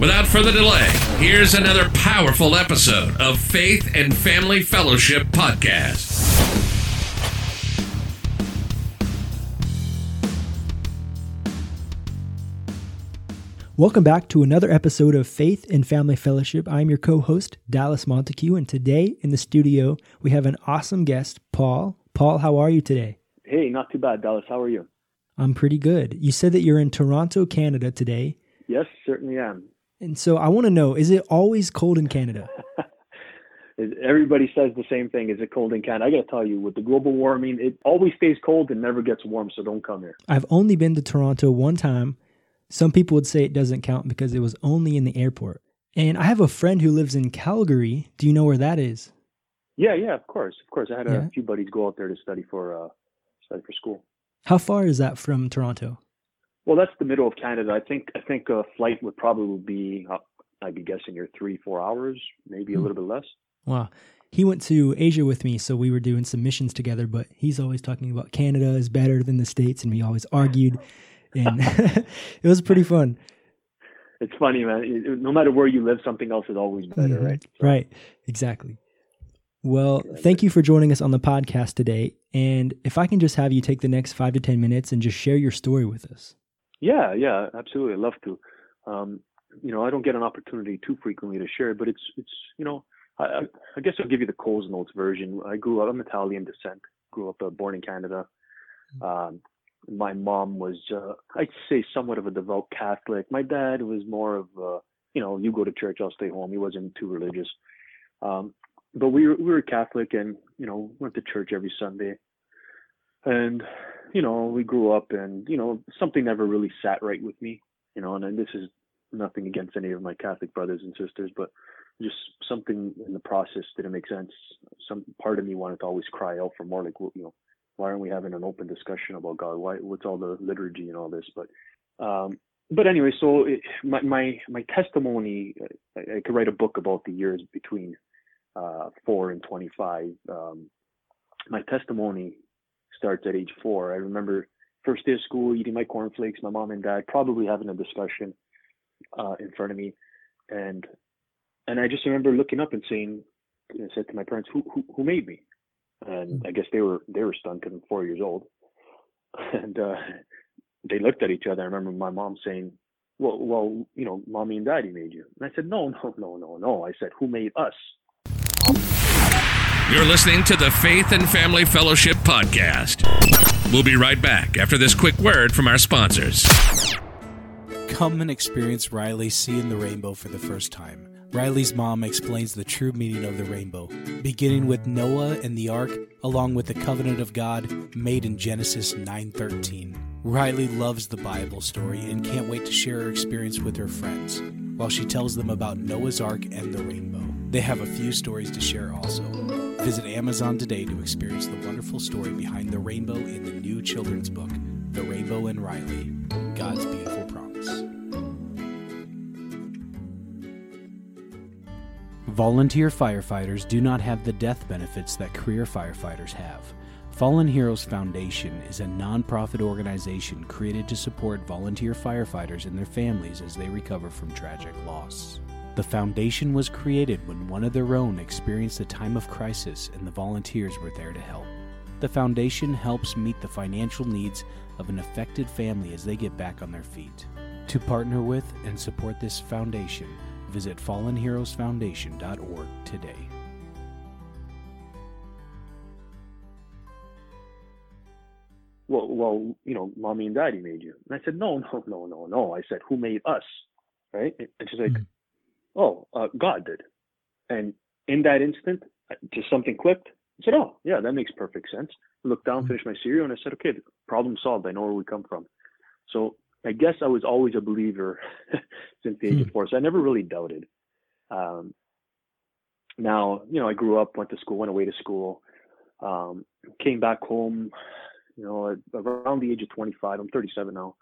Without further delay, here's another powerful episode of Faith and Family Fellowship Podcast. Welcome back to another episode of Faith and Family Fellowship. I'm your co host, Dallas Montague, and today in the studio we have an awesome guest, Paul. Paul, how are you today? Hey, not too bad, Dallas. How are you? I'm pretty good. You said that you're in Toronto, Canada today. Yes, certainly am. And so I want to know is it always cold in Canada? Everybody says the same thing. Is it cold in Canada? I got to tell you, with the global warming, it always stays cold and never gets warm, so don't come here. I've only been to Toronto one time some people would say it doesn't count because it was only in the airport. And I have a friend who lives in Calgary. Do you know where that is? Yeah, yeah, of course, of course. I had yeah. a few buddies go out there to study for uh, study for school. How far is that from Toronto? Well, that's the middle of Canada. I think I think a flight would probably be uh, I'd be guessing you're three four hours, maybe a hmm. little bit less. Wow. He went to Asia with me, so we were doing some missions together. But he's always talking about Canada is better than the states, and we always argued and it was pretty fun. It's funny, man. No matter where you live, something else is always better, mm-hmm. right? So. Right, exactly. Well, thank you for joining us on the podcast today. And if I can just have you take the next five to 10 minutes and just share your story with us. Yeah, yeah, absolutely. I'd love to. Um, you know, I don't get an opportunity too frequently to share, but it's, it's, you know, I, I guess I'll give you the Coles Notes version. I grew up, I'm Italian descent, grew up uh, born in Canada. Mm. Um, my mom was, uh, I'd say, somewhat of a devout Catholic. My dad was more of, uh, you know, you go to church, I'll stay home. He wasn't too religious, um, but we were we were Catholic, and you know, went to church every Sunday. And you know, we grew up, and you know, something never really sat right with me. You know, and, and this is nothing against any of my Catholic brothers and sisters, but just something in the process didn't make sense. Some part of me wanted to always cry out for more, like you know, why aren't we having an open discussion about God? Why what's all the liturgy and all this? But um, but anyway, so it, my my my testimony, I, I, could write a book about the years between uh, four and twenty five. Um, my testimony starts at age four. I remember first day of school, eating my cornflakes. My mom and dad probably having a discussion uh, in front of me, and and I just remember looking up and saying, I said to my parents, "Who who, who made me?" and I guess they were they were stunned because I'm four years old, and uh, they looked at each other. I remember my mom saying, "Well, well, you know, mommy and daddy made you," and I said, "No, no, no, no, no." I said, "Who made us?" You're listening to the Faith and Family Fellowship podcast. We'll be right back after this quick word from our sponsors. Come and experience Riley seeing the rainbow for the first time. Riley's mom explains the true meaning of the rainbow, beginning with Noah and the ark, along with the covenant of God made in Genesis 9:13. Riley loves the Bible story and can't wait to share her experience with her friends, while she tells them about Noah's ark and the rainbow. They have a few stories to share also. Visit Amazon today to experience the wonderful story behind the rainbow in the new children's book, The Rainbow and Riley God's Beautiful Promise. Volunteer firefighters do not have the death benefits that career firefighters have. Fallen Heroes Foundation is a nonprofit organization created to support volunteer firefighters and their families as they recover from tragic loss. The foundation was created when one of their own experienced a time of crisis and the volunteers were there to help. The foundation helps meet the financial needs of an affected family as they get back on their feet. To partner with and support this foundation, Visit fallenheroesfoundation.org today. Well, well, you know, mommy and daddy made you. And I said, no, no, no, no, no. I said, who made us? Right? And she's like, mm-hmm. Oh, uh, God did. And in that instant, just something clicked. I said, "Oh, yeah, that makes perfect sense." I looked down, finished my cereal, and I said, "Okay, problem solved. I know where we come from." So I guess I was always a believer since the age Hmm. of four. So I never really doubted. Um, now, you know, I grew up, went to school, went away to school, um, came back home. You know, around the age of 25. I'm 37 now.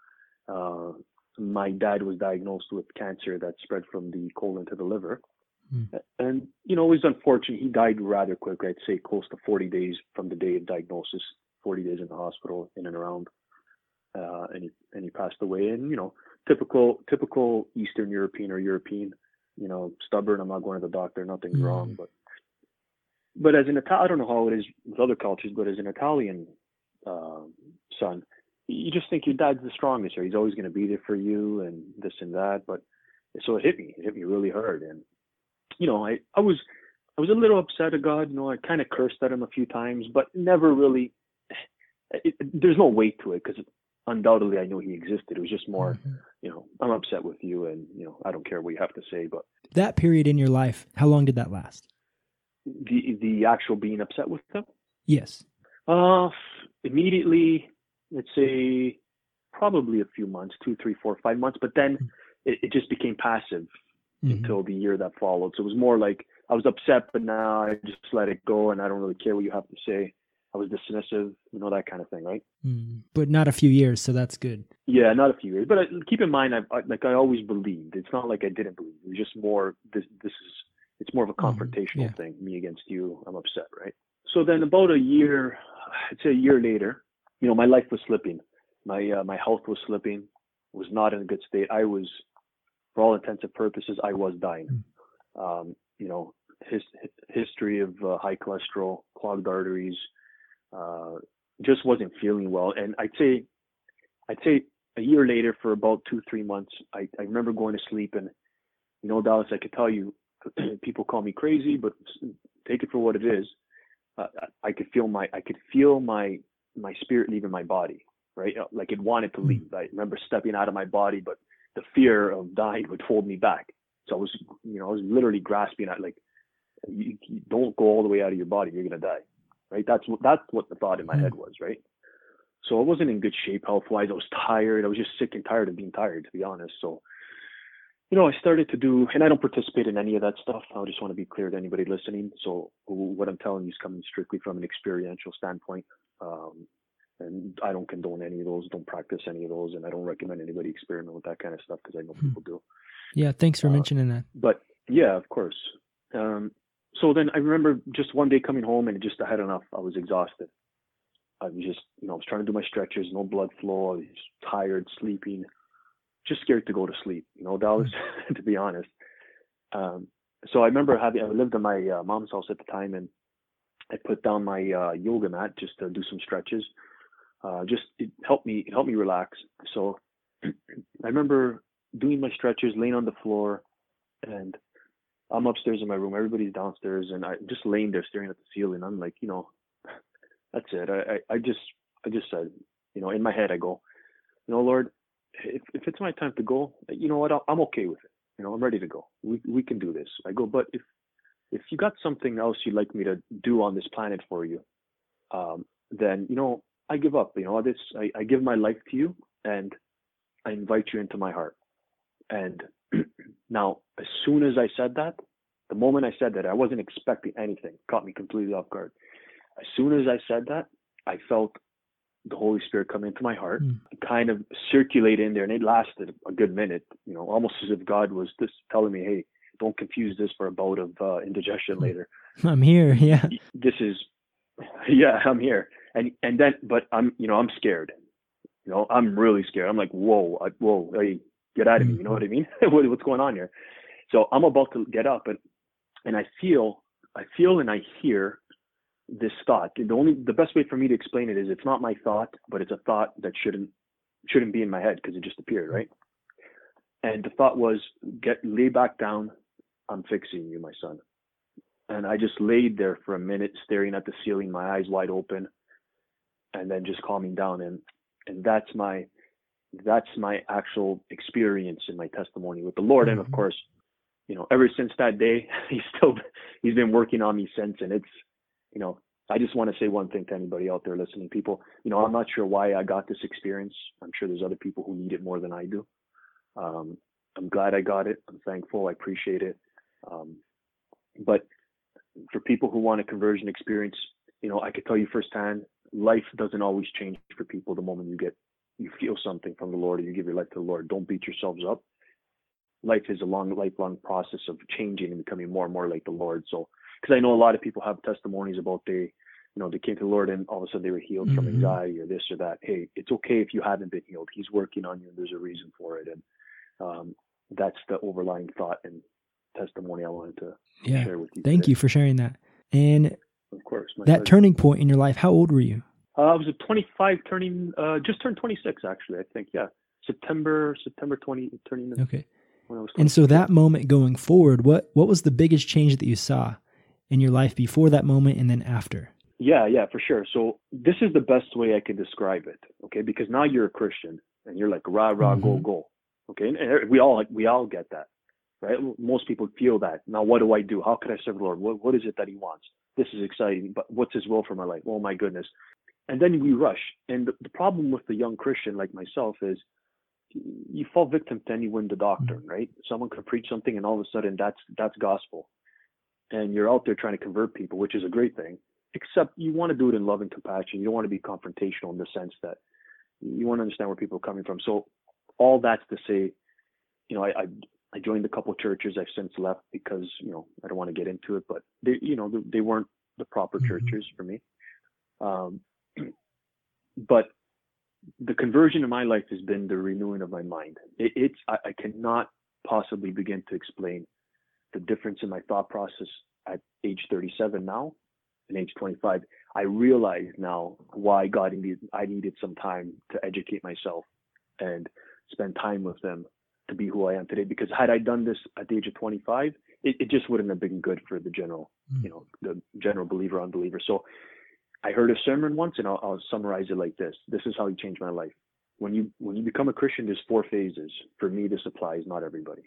Uh, my dad was diagnosed with cancer that spread from the colon to the liver. Hmm. And, you know, it was unfortunate. He died rather quickly. I'd say close to 40 days from the day of diagnosis, 40 days in the hospital, in and around. Uh, and he and he passed away. And you know, typical typical Eastern European or European, you know, stubborn. I'm not going to the doctor. Nothing's Mm. wrong. But but as an Italian, I don't know how it is with other cultures, but as an Italian uh, son, you just think your dad's the strongest, or he's always going to be there for you, and this and that. But so it hit me. It hit me really hard, and you know, I I was I was a little upset at God. You know, I kind of cursed at him a few times, but never really. It, there's no weight to it because undoubtedly I know he existed. It was just more, Mhm. you know, I'm upset with you, and you know, I don't care what you have to say. But That period in your life, how long did that last? the the actual being upset with them, Yes. uh, immediately, let's say, probably a few months, two, three, four, five months. But then it, it just became passive Mhm. until the year that followed. So it was more like I was upset, but now I just let it go, and I don't really care what you have to say. I was dismissive, you know, that kind of thing, right? Mm. But not a few years, so that's good. Yeah, not a few years, but I, keep in mind, I, I like I always believed. It's not like I didn't believe. It was just more this. This is it's more of a Mhm, confrontational yeah. thing. Me against you. I'm upset, right? So then, about a year, say a year later, you know, my life was slipping. My uh, my health was slipping. Was not in a good state. I was, for all intents and purposes, I was dying. Um, you know, his history of uh, high cholesterol, clogged arteries, uh, just wasn't feeling well. And I'd say, I'd say a year later, for about two, three months, I, I remember going to sleep and, you know, Dallas, I could tell you, people call me crazy, but take it for what it is. Uh, I could feel my, I could feel my, my spirit leaving my body, right? Uh, Like it wanted to Hmm. leave. I remember stepping out of my body, but the fear of dying would hold me back. So I was, you know, I was literally grasping at like, you, you don't go all the way out of your body, you're gonna die, right? That's what that's what the thought in my Hmm. head was, right? So I wasn't in good shape health wise. I was tired. I was just sick and tired of being tired, to be honest. So, you know, I started to do, and I don't participate in any of that stuff. I just want to be clear to anybody listening. So what I'm telling you is coming strictly from an experiential standpoint. Um, and I don't condone any of those, don't practice any of those, and I don't recommend anybody experiment with that kind of stuff because I know Hmm. people do Yeah, thanks for Uh, mentioning that. but yeah, of course. Um, so then I remember just one day coming home and just I had enough. I was exhausted. I was just, you know, I was trying to do my stretches, no blood flow. I was tired, sleeping, just scared to go to sleep. You know, Dallas, to be honest. Um, so I remember having I lived in my uh, mom's house at the time, and I put down my uh, yoga mat just to do some stretches. Uh, just it helped me it helped me relax. So I remember doing my stretches, laying on the floor, and I'm upstairs in my room. Everybody's downstairs, and I'm just laying there staring at the ceiling. I'm like, you know, that's it. I, I, I just, I just said, you know, in my head, I go, you know, Lord, if, if it's my time to go, you know what? I'm okay with it. You know, I'm ready to go. We, we can do this. I go, but if, if you got something else you'd like me to do on this planet for you, um, then, you know, I give up. You know, this, I, I give my life to you, and I invite you into my heart. And now, as soon as I said that, the moment I said that, I wasn't expecting anything. Caught me completely off guard. As soon as I said that, I felt the Holy Spirit come into my heart, Mm. kind of circulate in there, and it lasted a good minute. You know, almost as if God was just telling me, "Hey, don't confuse this for a bout of uh, indigestion Hmm. later. I'm here. Yeah. This is, yeah, I'm here." And and then, but I'm, you know, I'm scared. You know, I'm really scared. I'm like, "Whoa, I, whoa, hey, get out of me!" You know what I mean? what, what's going on here? So I'm about to get up, and and I feel, I feel, and I hear this thought. The only, the best way for me to explain it is, it's not my thought, but it's a thought that shouldn't shouldn't be in my head because it just appeared, right? And the thought was, get lay back down. I'm fixing you, my son. And I just laid there for a minute, staring at the ceiling, my eyes wide open, and then just calming down. And and that's my that's my actual experience in my testimony with the Lord. And of Mhm. course, you know, ever since that day, he's still he's been working on me since, and it's you know I just want to say one thing to anybody out there listening. People, you know, I'm not sure why I got this experience. I'm sure there's other people who need it more than I do. Um, I'm glad I got it. I'm thankful. I appreciate it. Um, but for people who want a conversion experience, you know, I could tell you firsthand, life doesn't always change for people the moment you get you feel something from the Lord or you give your life to the Lord. Don't beat yourselves up. Life is a long, lifelong process of changing and becoming more and more like the Lord. So, because I know a lot of people have testimonies about they, you know, they came to the Lord and all of a sudden they were healed mm-hmm. from anxiety or this or that. Hey, it's okay if you haven't been healed. He's working on you and there's a reason for it. And um, that's the overlying thought and testimony I wanted to yeah. share with you. Thank today. you for sharing that. And of course, that pleasure. turning point in your life, how old were you? Uh, I was a 25, turning uh, just turned 26 actually. I think yeah, September September 20 turning. Okay. And so that moment going forward, what what was the biggest change that you saw in your life before that moment and then after? Yeah, yeah, for sure. So this is the best way I can describe it. Okay, because now you're a Christian and you're like rah rah mm-hmm. go go. Okay, and we all like we all get that, right? Most people feel that. Now, what do I do? How can I serve the Lord? What what is it that He wants? This is exciting, but what's His will for my life? Oh my goodness! and then we rush. And the, the, problem with the young Christian like myself is you fall victim to any wind of doctrine, mm-hmm. right? Someone can preach something and all of a sudden that's that's gospel. And you're out there trying to convert people, which is a great thing. Except you want to do it in love and compassion. You don't want to be confrontational in the sense that you want to understand where people are coming from. So all that's to say, you know, I, I I joined a couple churches. I've since left because you know I don't want to get into it, but they you know they, they weren't the proper mm-hmm. churches for me. Um, but the conversion in my life has been the renewing of my mind. It, it's I, I, cannot possibly begin to explain the difference in my thought process at age 37 now and age 25. I realize now why God needed I needed some time to educate myself and spend time with them to be who I am today. Because had I done this at the age of 25, it, it just wouldn't have been good for the general, mm. you know, the general believer unbeliever. So I heard a sermon once, and I'll, I'll summarize it like this: This is how he changed my life. When you when you become a Christian, there's four phases. For me, this applies, not everybody.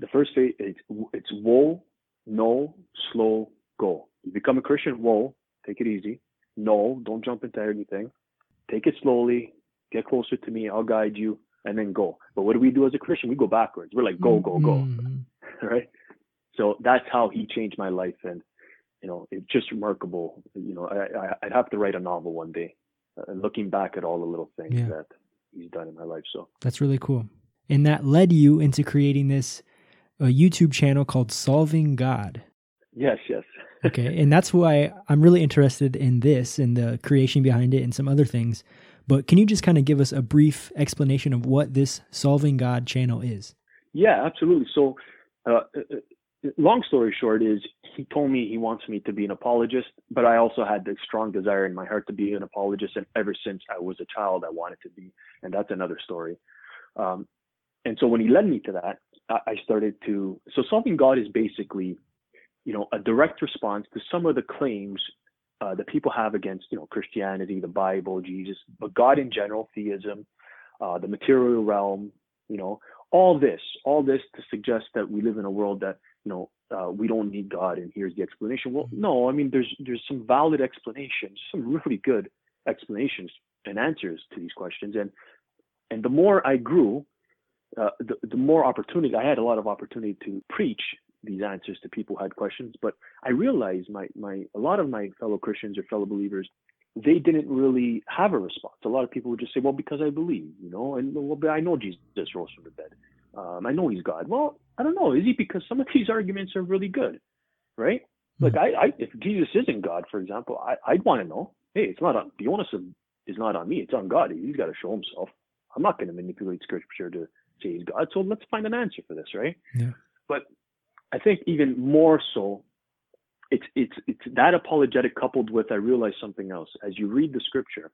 The first phase it's it's whoa, no, slow, go. You become a Christian, whoa, take it easy. No, don't jump into anything. Take it slowly. Get closer to me. I'll guide you, and then go. But what do we do as a Christian? We go backwards. We're like go, go, go. Mm-hmm. right? So that's how he changed my life, and you know, it's just remarkable. You know, I, I would have to write a novel one day, uh, looking back at all the little things yeah. that he's done in my life. So that's really cool, and that led you into creating this uh, YouTube channel called Solving God. Yes, yes. okay, and that's why I'm really interested in this and the creation behind it and some other things. But can you just kind of give us a brief explanation of what this Solving God channel is? Yeah, absolutely. So, uh, uh long story short is he told me he wants me to be an apologist, but I also had the strong desire in my heart to be an apologist, and ever since I was a child, I wanted to be, and that's another story. Um, and so when he led me to that, I started to. So solving God is basically, you know, a direct response to some of the claims uh, that people have against, you know, Christianity, the Bible, Jesus, but God in general, theism, uh, the material realm, you know, all this, all this to suggest that we live in a world that you know, uh, we don't need God, and here's the explanation. Well, mm-hmm. no, I mean, there's there's some valid explanations, some really good explanations and answers to these questions, and and the more I grew, uh, the the more opportunity I had a lot of opportunity to preach these answers to people who had questions. But I realized my my a lot of my fellow Christians or fellow believers, they didn't really have a response. A lot of people would just say, "Well, because I believe," you know, and well, but I know Jesus rose from the dead. Um, I know he's God. Well, I don't know. Is he? Because some of these arguments are really good, right? Mm-hmm. Like I, I, if Jesus isn't God, for example, I, I'd want to know. Hey, it's not on the onus of is not on me. It's on God. He's got to show himself. I'm not going to manipulate scripture to say he's God. So let's find an answer for this, right? Yeah. But I think even more so, it's it's it's that apologetic coupled with I realize something else. As you read the scripture,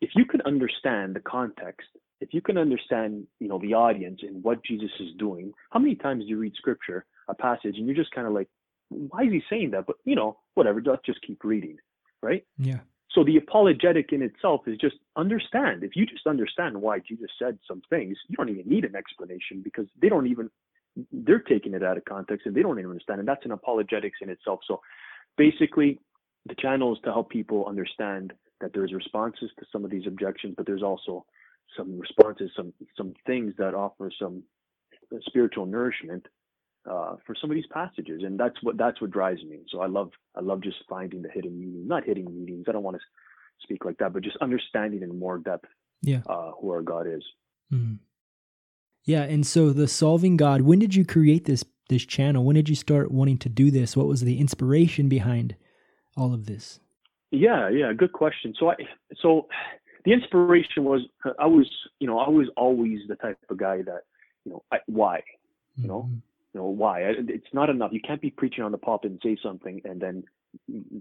if you can understand the context if you can understand, you know, the audience and what Jesus is doing, how many times do you read scripture, a passage, and you're just kind of like, why is he saying that? But you know, whatever, let's just keep reading, right? Yeah. So the apologetic in itself is just understand. If you just understand why Jesus said some things, you don't even need an explanation because they don't even they're taking it out of context and they don't even understand. And that's an apologetics in itself. So basically, the channel is to help people understand that there's responses to some of these objections, but there's also some responses, some some things that offer some spiritual nourishment uh, for some of these passages, and that's what that's what drives me. So I love I love just finding the hidden meaning, not hidden meanings. I don't want to speak like that, but just understanding in more depth, yeah, uh, who our God is. Mm. Yeah, and so the solving God. When did you create this this channel? When did you start wanting to do this? What was the inspiration behind all of this? Yeah, yeah, good question. So I so the inspiration was I was you know I was always the type of guy that you know I, why you know mm-hmm. you know why it's not enough you can't be preaching on the pulpit and say something and then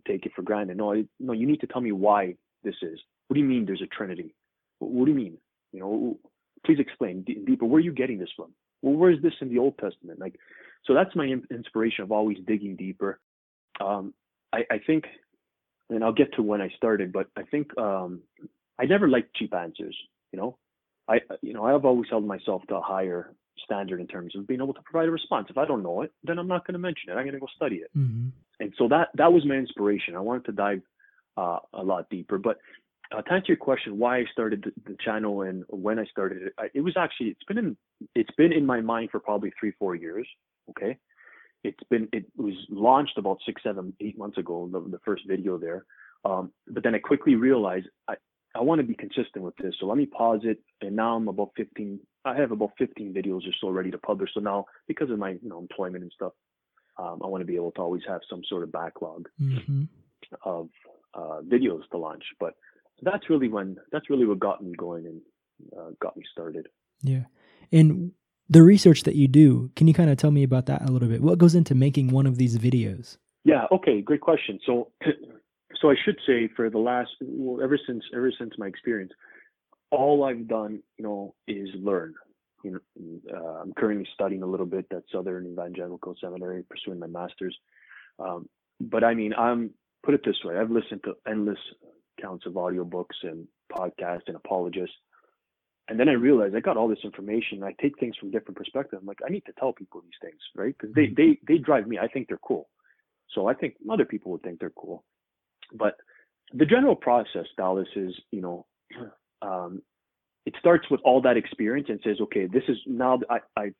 take it for granted no I, no you need to tell me why this is what do you mean there's a trinity what do you mean you know please explain deeper where are you getting this from well where is this in the old testament like so that's my inspiration of always digging deeper um, I, I think and I'll get to when I started, but I think um, I never liked cheap answers. You know, I you know I've always held myself to a higher standard in terms of being able to provide a response. If I don't know it, then I'm not going to mention it. I'm going to go study it. Mm-hmm. And so that that was my inspiration. I wanted to dive uh, a lot deeper. But uh, to answer your question, why I started the, the channel and when I started it, I, it was actually it's been in it's been in my mind for probably three four years. Okay, it's been it was launched about six seven eight months ago. The, the first video there. Um, but then I quickly realized I, I want to be consistent with this. So let me pause it. And now I'm about 15, I have about 15 videos or so ready to publish. So now because of my you know, employment and stuff, um, I want to be able to always have some sort of backlog mm-hmm. of uh, videos to launch. But that's really when, that's really what got me going and uh, got me started. Yeah. And the research that you do, can you kind of tell me about that a little bit? What goes into making one of these videos? Yeah. Okay. Great question. So so I should say for the last well, ever since ever since my experience, all I've done, you know, is learn. You know, uh, I'm currently studying a little bit at Southern Evangelical Seminary, pursuing my master's. Um, but I mean, I'm put it this way: I've listened to endless counts of audiobooks and podcasts and apologists, and then I realized I got all this information. I take things from different perspectives. I'm like, I need to tell people these things, right? Because they they they drive me. I think they're cool, so I think other people would think they're cool. But the general process, Dallas, is you know, um, it starts with all that experience and says, okay, this is now I, I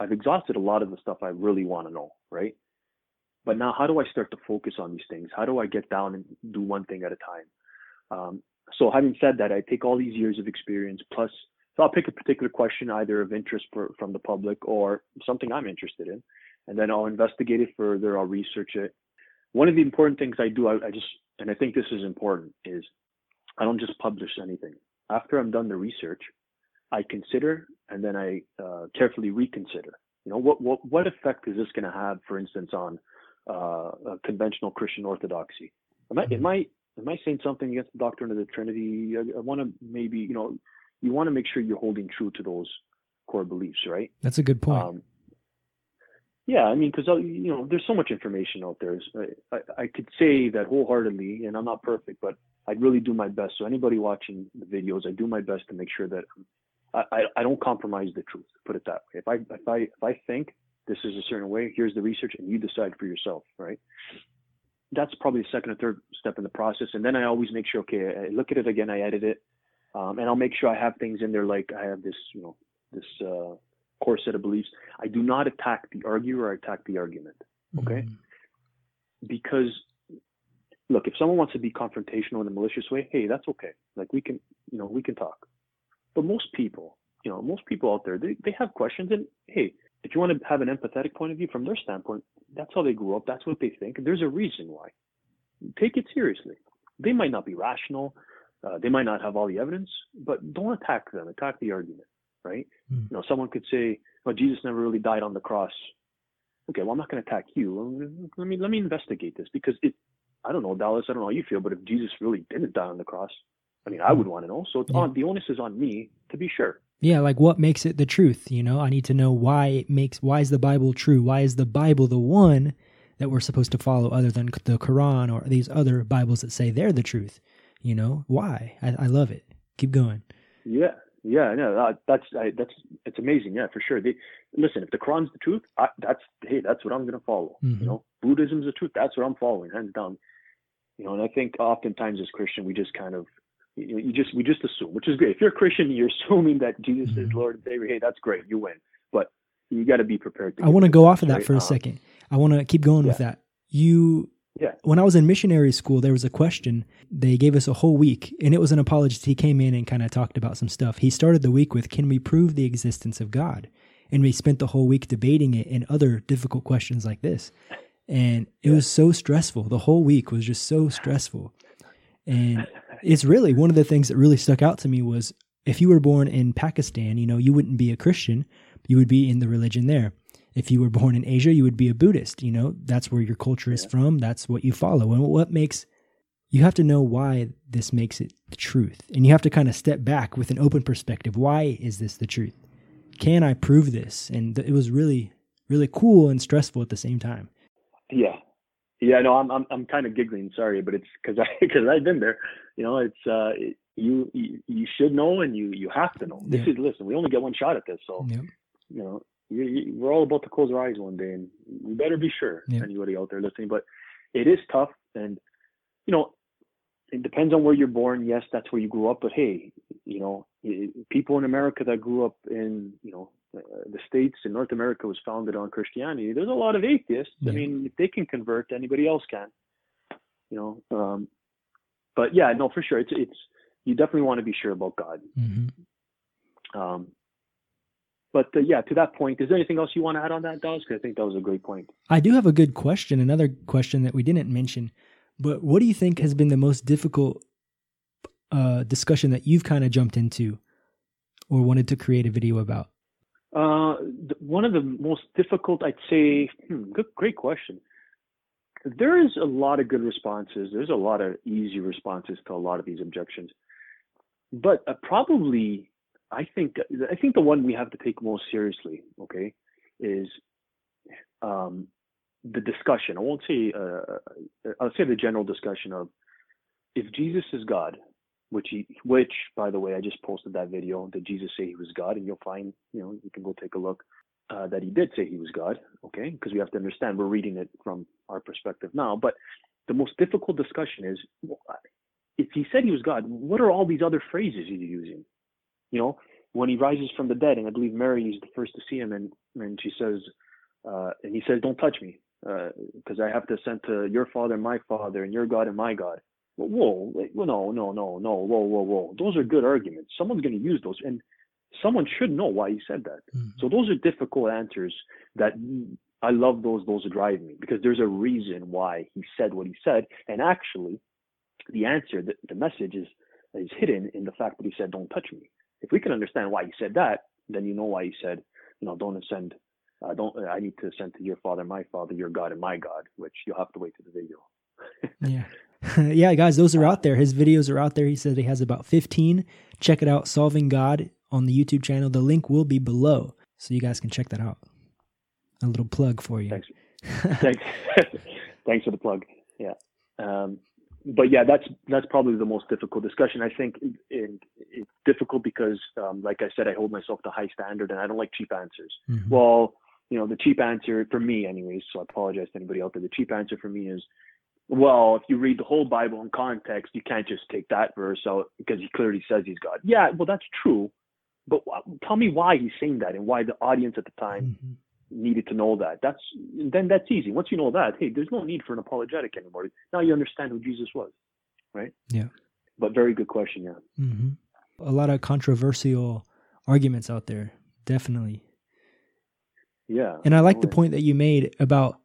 I've exhausted a lot of the stuff I really want to know, right? But now, how do I start to focus on these things? How do I get down and do one thing at a time? Um, so, having said that, I take all these years of experience plus. So I'll pick a particular question either of interest for, from the public or something I'm interested in, and then I'll investigate it further. I'll research it. One of the important things I do, I, I just and I think this is important, is I don't just publish anything. After I'm done the research, I consider and then I uh, carefully reconsider. You know, what what what effect is this going to have, for instance, on uh, conventional Christian orthodoxy? Am I am I am I saying something against the doctrine of the Trinity? I, I want to maybe you know, you want to make sure you're holding true to those core beliefs, right? That's a good point. Um, yeah, I mean, because uh, you know, there's so much information out there. I, I, I could say that wholeheartedly, and I'm not perfect, but I'd really do my best. So anybody watching the videos, I do my best to make sure that I, I, I don't compromise the truth. Put it that way. If I if I if I think this is a certain way, here's the research, and you decide for yourself, right? That's probably the second or third step in the process. And then I always make sure, okay, I look at it again, I edit it, um, and I'll make sure I have things in there like I have this, you know, this. Uh, core set of beliefs. I do not attack the arguer, I attack the argument. Okay? Mm. Because look, if someone wants to be confrontational in a malicious way, hey, that's okay. Like we can, you know, we can talk. But most people, you know, most people out there, they, they have questions and hey, if you want to have an empathetic point of view from their standpoint, that's how they grew up. That's what they think. There's a reason why. Take it seriously. They might not be rational. Uh, they might not have all the evidence, but don't attack them. Attack the argument right? Mm. You know, someone could say, "Well, Jesus never really died on the cross." Okay, well, I'm not going to attack you. Let me let me investigate this because it. I don't know, Dallas. I don't know how you feel, but if Jesus really didn't die on the cross, I mean, I would hmm. want to know. So it's yeah. on the onus is on me to be sure. Yeah, like what makes it the truth? You know, I need to know why it makes. Why is the Bible true? Why is the Bible the one that we're supposed to follow, other than the Quran or these other Bibles that say they're the truth? You know, why? I, I love it. Keep going. Yeah, Yeah, no, that, that's I, that's it's amazing. Yeah, for sure. They listen. If the Quran's the truth, I, that's hey, that's what I'm going to follow. Mhm. You know, Buddhism's the truth. That's what I'm following, hands down. You know, and I think oftentimes as Christian, we just kind of you, just we just assume, which is great. If you're a Christian, you're assuming that Jesus is Mhm. Lord and Savior. Hey, that's great. You win. But you got to be prepared. To I want to go off of that right? for a second. I want to keep going with that. You, Yeah. when I was in missionary school, there was a question. They gave us a whole week, and it was an apologist. He came in and kind of talked about some stuff. He started the week with, "Can we prove the existence of God?" And we spent the whole week debating it and other difficult questions like this. And it was so stressful. The whole week was just so stressful. And it's really one of the things that really stuck out to me was if you were born in Pakistan, you know, you wouldn't be a Christian, you would be in the religion there. If you were born in Asia, you would be a Buddhist, you know, that's where your culture is Yeah. from, that's what you follow. And what makes you have to know why this makes it the truth. And you have to kind of step back with an open perspective. Why is this the truth? Can I prove this? And th- it was really really cool and stressful at the same time. Yeah, yeah. No, I'm I'm I'm kind of giggling. Sorry, but it's because I because I've been there. You know, it's uh it, you, you you should know and you you have to know. This Yeah. is listen. We only get one shot at this, so Yep. you know you, you, we're all about to close our eyes one day, and we better be sure. Yeah. Anybody out there listening, but it is tough, and you know it depends on where you're born. Yes, that's where you grew up, but hey, you know i- people in America that grew up in you know uh, the states in North America was founded on Christianity. There's a lot of atheists. I mean, if they can convert, anybody else can. You know, um, but yeah, no, for sure, it's it's you definitely want to be sure about God. hmm Um, but uh, yeah, to that point, is there anything else you want to add on that, Dallas? Because I think that was a great point. I do have a good question, another question that we didn't mention. But what do you think has been the most difficult uh, discussion that you've kind of jumped into or wanted to create a video about? Uh, th- one of the most difficult, I'd say, hmm, good, great question. There is a lot of good responses. There's a lot of easy responses to a lot of these objections, but uh, probably, I think, I think the one we have to take most seriously, okay, is um, the discussion. I won't say, uh, I'll say the general discussion of if Jesus is God, which he, which by the way, I just posted that video. Did Jesus say he was God? And you'll find, you know, you can go take a look uh, that he did say he was God. Okay, because we have to understand we're reading it from our perspective now. But the most difficult discussion is if he said he was God, what are all these other phrases he's using? You know, when he rises from the dead, and I believe Mary is the first to see him, and and she says, uh, and he says, "Don't touch me, because I have to ascend to your Father, and my Father, and your God and my God." Whoa, well, no, no, no, no, whoa, whoa, whoa. Those are good arguments. Someone's going to use those, and someone should know why he said that. Mhm. So those are difficult answers that I love. Those those drive me because there's a reason why he said what he said, and actually, the answer, the, the message is is hidden in the fact that he said, "Don't touch me." If we can understand why he said that, then you know why he said, "You know, don't ascend." Uh, don't I need to ascend to your Father, my Father, your God, and my God, which you'll have to wait to the video. Yeah. yeah, guys, those are out there. His videos are out there. He said he has about 15. Check it out, Solving God on the YouTube channel. The link will be below, so you guys can check that out. A little plug for you. Thanks. Thanks. Thanks for the plug. Yeah. Um, but yeah, that's that's probably the most difficult discussion. I think it, it's difficult because, um, like I said, I hold myself to high standard, and I don't like cheap answers. Mhm. Well, you know, the cheap answer for me, anyways. So I apologize to anybody out there. The cheap answer for me is, well, if you read the whole Bible in context, you can't just take that verse out because he clearly says he's God. Yeah, well, that's true. But tell me why he's saying that and why the audience at the time Mhm. needed to know that. That's then that's easy. Once you know that, hey, there's no need for an apologetic anymore. Now you understand who Jesus was, right? Yeah. But very good question, yeah. hmm A lot of controversial arguments out there, definitely. Yeah. And I like the point that you made about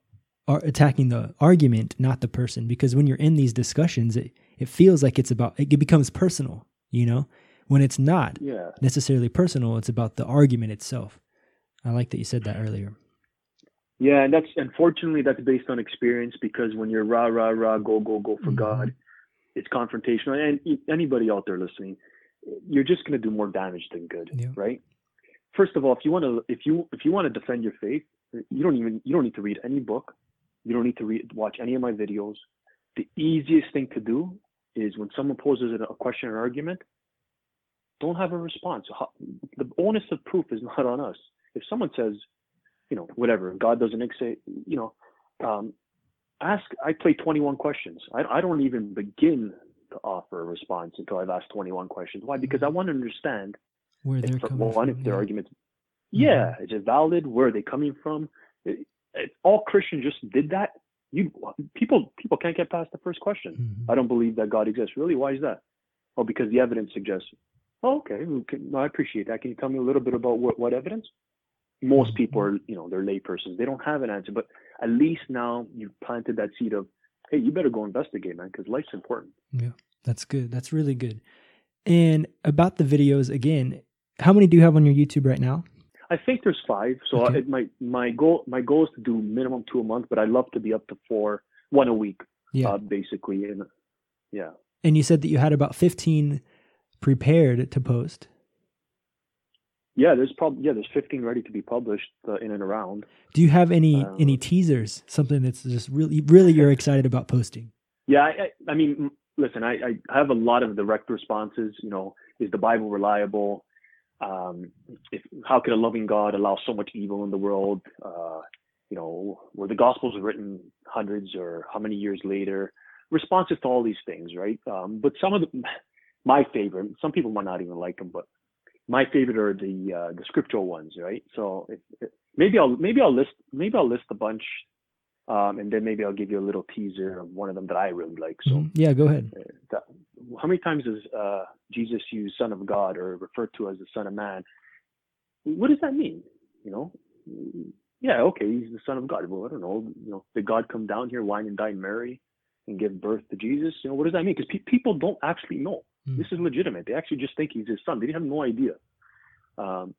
ar- attacking the argument, not the person, because when you're in these discussions, it, it feels like it's about, it becomes personal, you know, when it's not Yeah. necessarily personal, it's about the argument itself. I like that you said that earlier. Yeah, and that's unfortunately that's based on experience because when you're rah rah rah go go go for Mhm. God, it's confrontational. And anybody out there listening, you're just going to do more damage than good, Yeah. right? First of all, if you want to if you if you want to defend your faith, you don't even you don't need to read any book, you don't need to read watch any of my videos. The easiest thing to do is when someone poses a question or argument, don't have a response. The onus of proof is not on us. If someone says, you know, whatever, God doesn't say, you know, um, ask. I play 21 questions. I, I don't even begin to offer a response until I've asked 21 questions. Why? Because I want to understand where they're if, coming one, from. if their yeah. arguments, Mm-hmm. yeah, is it valid? Where are they coming from? If all Christians just did that, you people people can't get past the first question. Mhm. I don't believe that God exists. Really? Why is that? Oh, because the evidence suggests. Oh, okay. can- no, I appreciate that. Can you tell me a little bit about what, what evidence? Most people are, you know, they're laypersons. They don't have an answer. But at least now you've planted that seed of, hey, you better go investigate, man, because life's important. Yeah, that's good. That's really good. And about the videos again, how many do you have on your YouTube right now? I think there's five. So Okay. I, my my goal my goal is to do minimum two a month, but I'd love to be up to four, one a week, Yeah. uh, basically. And yeah, and you said that you had about 15 prepared to post. yeah. There's probably yeah. There's 15 ready to be published uh, in and around. Do you have any Um, any teasers? Something that's just really really you're excited about posting? Yeah, I, I, I mean, listen, I, I have a lot of direct responses. You know, is the Bible reliable? Um, if, how could a loving God allow so much evil in the world? Uh, you know, were the Gospels written hundreds or how many years later? Responses to all these things, right? Um, but some of the, my favorite, some people might not even like them, but my favorite are the uh, the scriptural ones, right? So maybe I'll maybe I'll list maybe I'll list a bunch, um, and then maybe I'll give you a little teaser of one of them that I really like. So Mhm. Yeah, go ahead. uh, how many times does uh, Jesus use Son of God or referred to as the Son of Man? What does that mean? You know, yeah, okay, he's the Son of God. Well, I don't know. You know, did God come down here, wine and dine Mary, and give birth to Jesus? You know, what does that mean? Because pe- people don't actually know. Mm. This is legitimate. They actually just think he's his son. They have no idea. Um,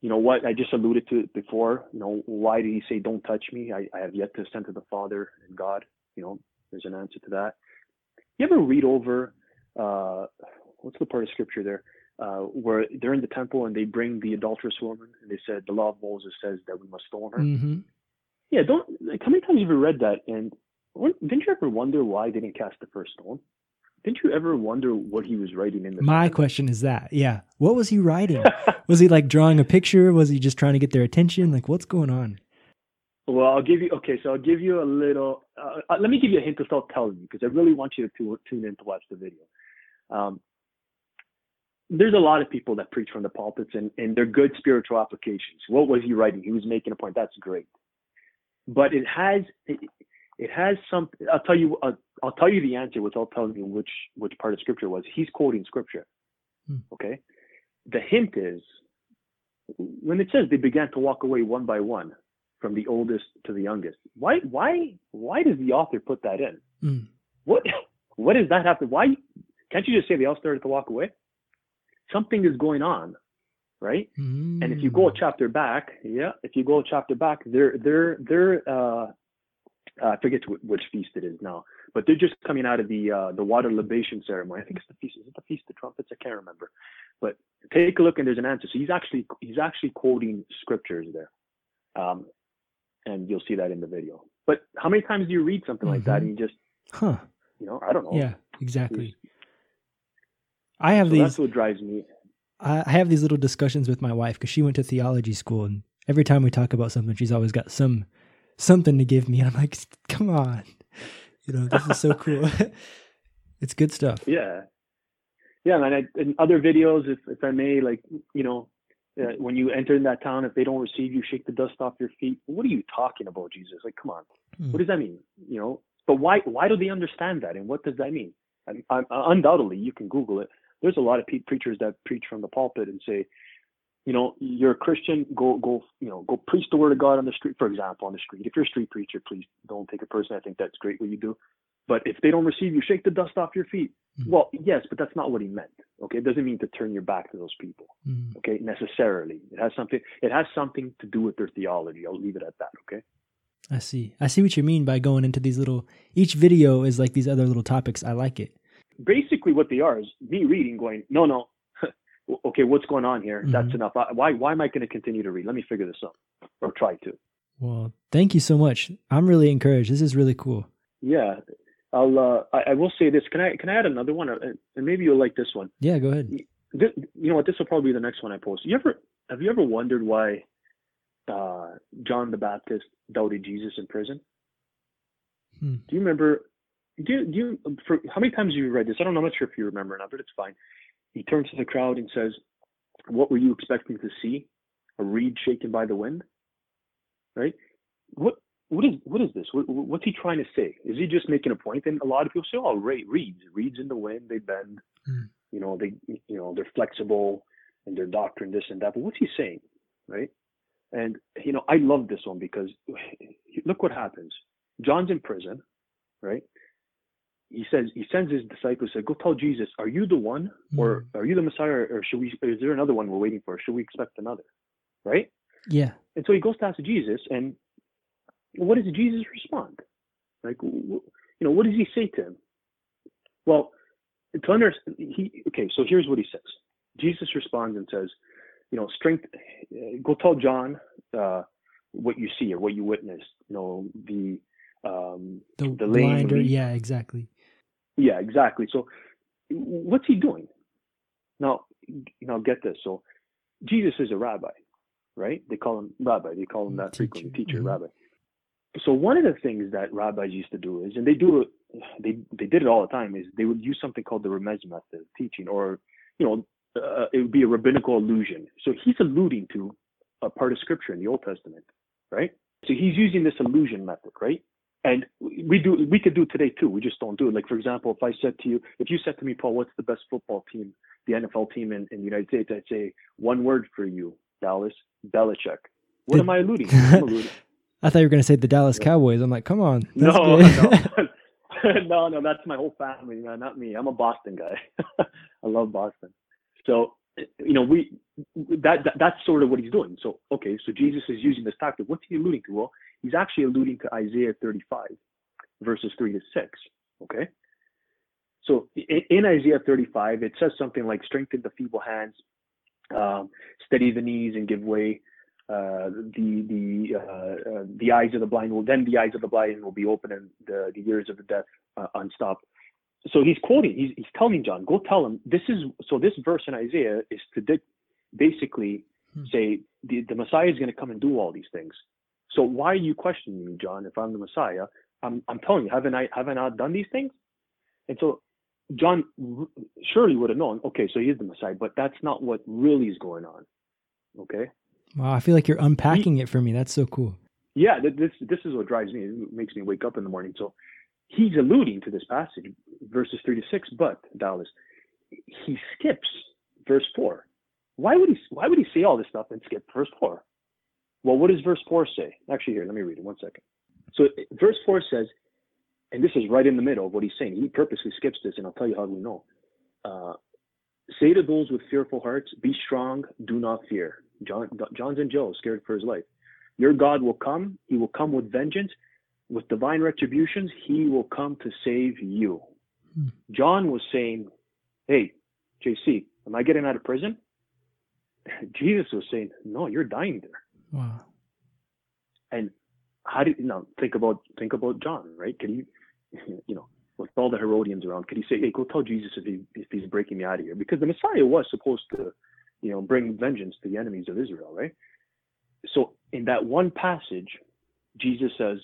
you know what? I just alluded to it before. You know, why did he say, "Don't touch me"? I, I have yet to ascend to the Father and God. You know, there's an answer to that. You ever read over uh, what's the part of scripture there uh, where they're in the temple and they bring the adulterous woman and they said the law of Moses says that we must stone her. hmm Yeah, don't. Like, how many times have you read that? And didn't you ever wonder why they didn't cast the first stone? Didn't you ever wonder what he was writing in the? My question is that. Yeah. What was he writing? was he like drawing a picture? Was he just trying to get their attention? Like what's going on? Well, I'll give you. Okay, so I'll give you a little. Uh, uh, let me give you a hint without telling you, because I really want you to tu- tune in to watch the video. Um, there's a lot of people that preach from the pulpits, and, and they're good spiritual applications. What was he writing? He was making a point. That's great, but it has it, it has some. I'll tell you. Uh, I'll tell you the answer without telling you which which part of scripture was. He's quoting scripture. Hmm. Okay. The hint is when it says they began to walk away one by one from the oldest to the youngest. Why why why does the author put that in? Mm. What what does that have to why can't you just say they all started to walk away? Something is going on, right? And if you go a Mm. chapter back, yeah, if you go a chapter back, they're they're they're uh I forget wh- which feast it is now, but they're just coming out of the uh, the water libation ceremony. I think it's the feast. Is it the feast of trumpets? I can't remember. But take a look and there's an answer. So he's actually he's actually quoting scriptures there, um, and you'll see that in the video. But how many times do you read something like that Mhm. and you just Huh. you know I don't know. Yeah, exactly. I have So these that's what drives me. I I have these little discussions with my wife because she went to theology school, and every time we talk about something, she's always got some something to give me, and I'm like, "Come on, you know, this is so cool. it's good stuff." Yeah, yeah, man. I, in other videos, if if I may, like you know, uh, when you enter in that town, if they don't receive you, shake the dust off your feet. What are you talking about, Jesus? Like, come on. Hmm. What does that mean? You know, but why why do they understand that, and what does that mean? I, I, undoubtedly, you can Google it. There's a lot of pe- preachers that preach from the pulpit and say, you know, you're a Christian, go go, you know, go preach the word of God on the street. For example, on the street. If you're a street preacher, please don't take it personally. I think that's great what you do. But if they don't receive you, shake the dust off your feet. Mhm. Well, yes, but that's not what he meant. Okay, it doesn't mean to turn your back to those people. Mm. Okay, necessarily. It has something. It has something to do with their theology. I'll leave it at that. Okay. I see. I see what you mean by going into these little. Each video is like these other little topics. I like it. basically what they are is me reading going no no okay what's going on here that's Mhm. enough why why am i going to continue to read let me figure this out or try to Well, thank you so much. I'm really encouraged. This is really cool. yeah i'll uh I, I will say this can i can i add another one Uh, and maybe you'll like this one Yeah, go ahead. this, you know what? This will probably be the next one I post. You ever have you ever wondered why uh, John the Baptist doubted Jesus in prison? Hmm. Do you remember? Do you, do you for how many times have you read this? I don't know. I'm not sure if you remember or not, but it's fine. He turns to the crowd and says, "What were you expecting to see? A reed shaken by the wind?" Right? What what is what is this? What, what's he trying to say? Is he just making a point? And a lot of people say, "Oh, right, reeds, reeds in the wind, they bend. Hmm. You know, they you know they're flexible and their doctrine this and that." But what's he saying, right? And you know, I love this one because look what happens. John's in prison, right? He says he sends his disciples say, "Go tell Jesus, are you the one, or are you the Messiah, or should we? Is there another one we're waiting for? Should we expect another?" Right? Yeah. And so he goes to ask Jesus, and what does Jesus respond? Like, you know, what does he say to him? Well, to understand, he okay. So here's what he says. Jesus responds and says, you know, strength. Go tell John uh, what you see or what you witnessed. You know, the um, The, the lame blinder. Yeah, exactly. Yeah, exactly. So, what's he doing? Now, now get this. So, Jesus is a rabbi, right? They call him rabbi. They call him that frequently, Teacher, teacher, mhm. rabbi. So, one of the things that rabbis used to do is, and they do it, they they did it all the time, is they would use something called the remez method of teaching, or you know, uh, it would be a rabbinical allusion. So he's alluding to a part of scripture in the Old Testament, right? So he's using this allusion method, right? And we do we could do it today too. We just don't do it. Like for example, if I said to you, if you said to me, Paul, what's the best football team, the NFL team in, in the United States, I'd say one word for you, Dallas, Belichick. What The- am I alluding alluding- I thought you were going to say the Dallas Yeah. Cowboys. I'm like, come on. No, no, no, no. That's my whole family, man, not me. I'm a Boston guy. I love Boston. So, you know, we that, that that's sort of what he's doing. So, okay, so Jesus is using this tactic. What's he alluding to? Well, he's actually alluding to Isaiah 35, verses three to six. Okay. So in, in Isaiah 35, it says something like, "Strengthen the feeble hands, um, steady the knees, and give way." uh, the the uh, uh, the eyes of the blind will then the eyes of the blind will be open and the, the ears of the deaf uh, unstopped. So he's quoting, he's, he's telling John, go tell him this is so. This verse in Isaiah is to di- basically Hmm. say the, the Messiah is going to come and do all these things. So why are you questioning me, John? If I'm the Messiah, I'm I'm telling you, haven't I haven't I done these things? And so John surely would have known. Okay, so he is the Messiah, but that's not what really is going on. Okay. Wow, I feel like you're unpacking it for me. That's so cool. yeah th- this this is what drives me it makes me wake up in the morning so he's alluding to this passage verses 3 to 6 but dallas he skips verse 4 why would he why would he say all this stuff and skip verse 4 well what does verse 4 say? Actually here let me read it. One second. So verse 4 says and this is right in the middle of what he's saying. He purposely skips this and i'll tell you how we know. Uh, say to those with fearful hearts be strong do not fear. John john's in jail scared for his life. Your God will come. He will come with vengeance, with divine retributions. He will come to save you. Hmm. John was saying, Hey, JC, am I getting out of prison? Jesus was saying, No, you're dying there. Wow. And how do you now think about think about John, right? Could he, you know, with all the Herodians around, could he say, "Hey, go tell Jesus if, he, if he's breaking me out of here"? Because the Messiah was supposed to, you know, bring vengeance to the enemies of Israel, right? So in that one passage, Jesus says,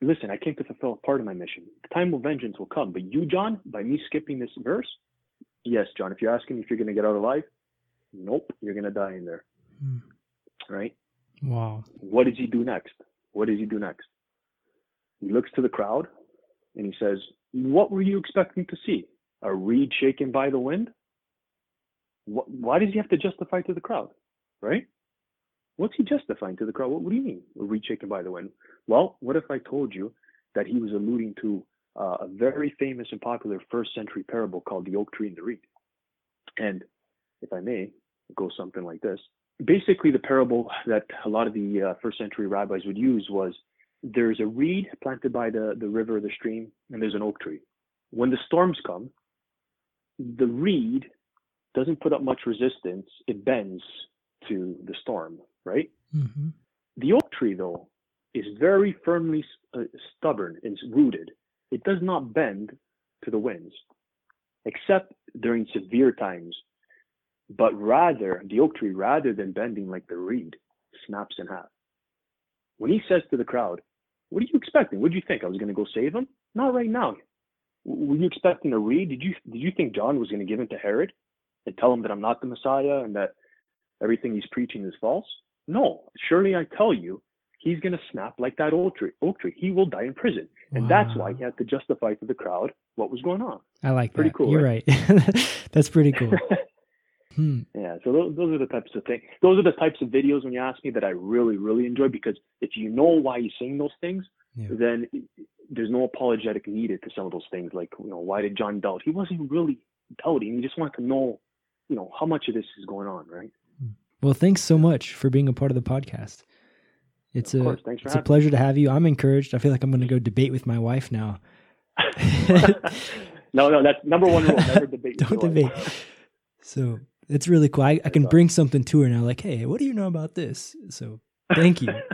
"Listen, I came to fulfill a part of my mission. The time of vengeance will come, but you, John, by me skipping this verse, yes, John, if you're asking if you're going to get out alive, nope, you're going to die in there, Hmm. right?" Wow. What does he do next? What does he do next? He looks to the crowd and he says, What were you expecting to see? A reed shaken by the wind? Why does he have to justify to the crowd? Right? What's he justifying to the crowd? What, what do you mean, shaken by the wind? Well, what if I told you that he was alluding to uh, a very famous and popular first century parable called the oak tree and the reed? And if I may, it goes something like this basically the parable that a lot of the uh, first century rabbis would use was there's a reed planted by the, the river or the stream and there's an oak tree when the storms come the reed doesn't put up much resistance it bends to the storm right hmm the oak tree though is very firmly uh, stubborn and rooted it does not bend to the winds except during severe times but rather the oak tree, rather than bending like the reed, snaps in half. When he says to the crowd, "What are you expecting? What did you think I was going to go save him? Not right now. Were you expecting a reed? Did you did you think John was going to give in to Herod and tell him that I'm not the Messiah and that everything he's preaching is false? No. Surely I tell you, he's going to snap like that oak tree. Oak tree. He will die in prison, and wow. that's why he had to justify to the crowd what was going on. I like pretty that. cool. You're right. right. that's pretty cool. hmm. Yeah. So those, those are the types of things. Those are the types of videos when you ask me that I really really enjoy because if you know why he's saying those things, yeah. then there's no apologetic needed to some of those things. Like you know, why did John doubt? He wasn't really doubting. He just wanted to know, you know, how much of this is going on, right? Well, thanks so much for being a part of the podcast. It's a it's a pleasure to have you. I'm encouraged. I feel like I'm going to go debate with my wife now. no, no, that's number one rule: never debate. Don't debate. So it's really cool. I, I can bring something to her now. Like, hey, what do you know about this? So thank you.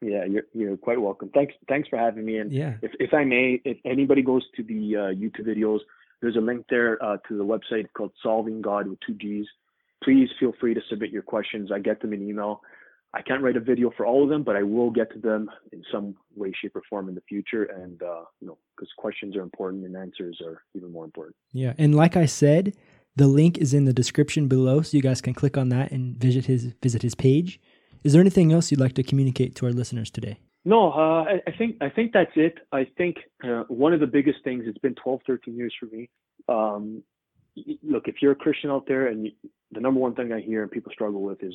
yeah, you're you're quite welcome. Thanks thanks for having me. And yeah, if if I may, if anybody goes to the uh, YouTube videos, there's a link there uh, to the website called Solving God with two G's. Please feel free to submit your questions. I get them in email. I can't write a video for all of them, but I will get to them in some way, shape, or form in the future. And uh, you know, because questions are important and answers are even more important. Yeah, and like I said, the link is in the description below, so you guys can click on that and visit his visit his page. Is there anything else you'd like to communicate to our listeners today? No, uh, I, I, think I think that's it. I think uh, one of the biggest things. It's been 12, 13 years for me. Um, look, if you're a Christian out there, and you, the number one thing I hear and people struggle with is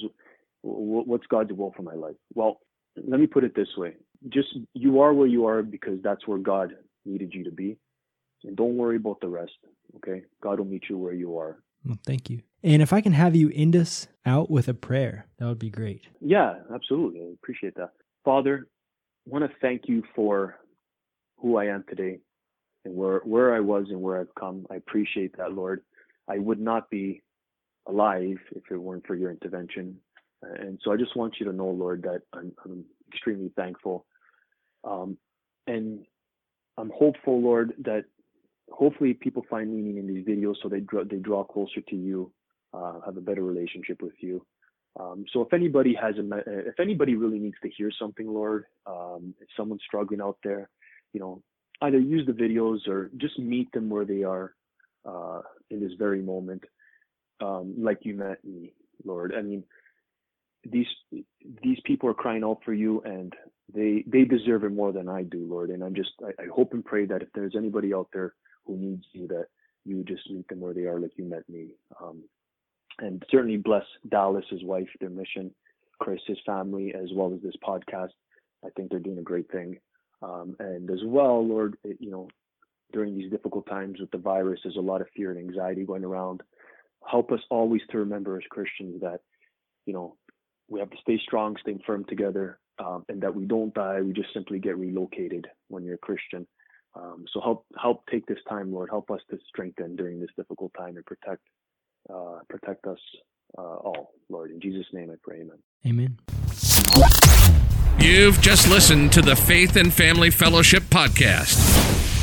what's God's will for my life? Well, let me put it this way. Just you are where you are because that's where God needed you to be. And don't worry about the rest. Okay. God will meet you where you are. Well, thank you. And if I can have you end us out with a prayer, that would be great. Yeah, absolutely. I appreciate that. Father, I want to thank you for who I am today and where, where I was and where I've come. I appreciate that, Lord. I would not be alive if it weren't for your intervention. And so I just want you to know, Lord, that I'm, I'm extremely thankful. Um, and I'm hopeful, Lord, that hopefully people find meaning in these videos so they draw, they draw closer to you, uh, have a better relationship with you. Um, so if anybody has a, if anybody really needs to hear something, Lord, um, if someone's struggling out there, you know, either use the videos or just meet them where they are uh, in this very moment, um, like you met me, Lord. I mean, these these people are crying out for you and they they deserve it more than I do, Lord. And I'm just I, I hope and pray that if there's anybody out there who needs you, that you just meet them where they are, like you met me. Um, and certainly bless Dallas, his wife, their mission, Chris, his family, as well as this podcast. I think they're doing a great thing. Um, and as well, Lord, you know, during these difficult times with the virus, there's a lot of fear and anxiety going around. Help us always to remember as Christians that, you know, we have to stay strong, stay firm together, um, and that we don't die. We just simply get relocated when you're a Christian. Um, so help help take this time, Lord. Help us to strengthen during this difficult time and protect uh, protect us uh, all, Lord. In Jesus' name, I pray. Amen. Amen. You've just listened to the Faith and Family Fellowship podcast